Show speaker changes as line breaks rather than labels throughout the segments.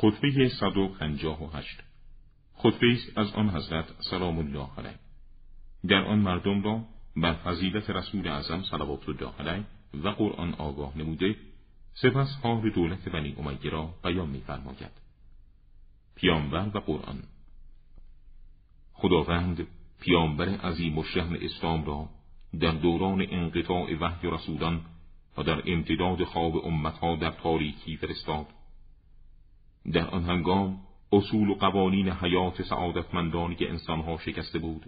خطبه 158 خطبه است از آن حضرت سلام الله علیه. در آن مردم را بر فضیلت رسول اعظم صلوات الله علیه و قرآن آگاه نموده سپس حال دولت بنی امیه را بیان می‌فرماید. پیامبر و قرآن. خداوند پیامبر عظیم و شهن اسلام را در دوران انقطاع وحی رسولان و در امتداد خواب امتها در تاریکی فرستاد. در آن هنگام اصول و قوانین حیات سعادتمندانی که انسانها شکسته بود.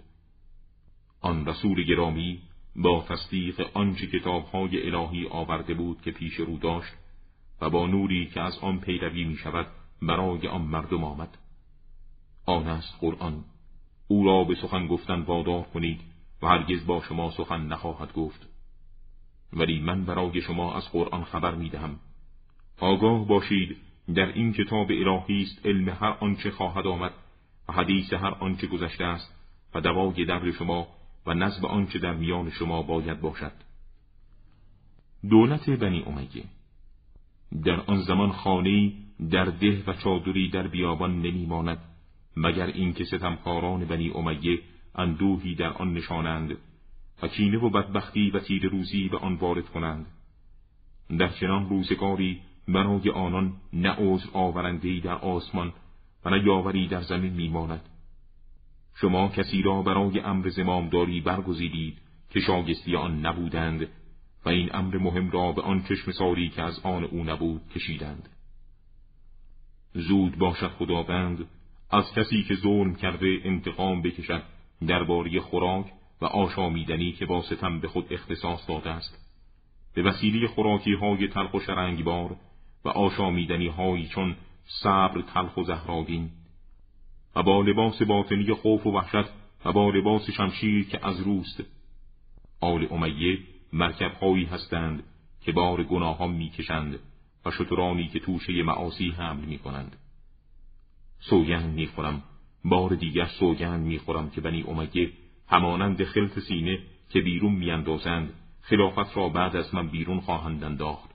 آن رسول گرامی با تصدیق آنچه کتابهای الهی آورده بود که پیش رو داشت و با نوری که از آن پیروی می شود برای آن مردم آمد. آن است قرآن. او را به سخن گفتن وادار کنید و هرگز با شما سخن نخواهد گفت. ولی من برای شما از قرآن خبر می دهم آگاه باشید در این کتاب الهی است علم هر آنچه خواهد آمد و حدیث هر آنچه گذشته است و دوای درد شما و نزب آنچه در میان شما باید باشد. دولت بنی امیه در آن زمان خانه در ده و چادری در بیابان نمیماند مگر اینکه ستمکاران بنی امیه اندوهی در آن نشانند و کینه و بدبختی و تیر روزی به آن وارد کنند. در چنان روزگاری برای آنان نه عذر آورندهای در آسمان و نه یاوری در زمین میماند. شما کسی را برای امر زمامداری برگزیدید که شاگستی آن نبودند و این امر مهم را به آن چشم ساری که از آن او نبود کشیدند. زود باشد خداوند از کسی که ظلم کرده انتقام بکشد درباره خوراک و آشامیدنی که با ستم به خود اختصاص داده است. به وسیله خوراکی های تلخ و شرنگبار و آشامیدنی هایی چون صبر تلخ و زهراگین و با لباس باطنی خوف و وحشت و با لباس شمشیر که از روست. آل امیه مرکب هایی هستند که بار گناهان می‌کشند و شترانی که توشه معاصی حمل می‌کنند. سوگند می‌خورم بار دیگر سوگند می‌خورم که بنی امیه همانند خلط سینه که بیرون میاندازند خلافت را بعد از من بیرون خواهند انداخت.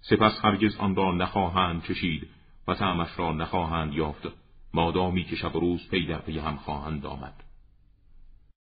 سپس هرگز آن را نخواهند چشید و تعمش را نخواهند یافت. مادامی که شب و روز پی در پی هم خواهند آمد.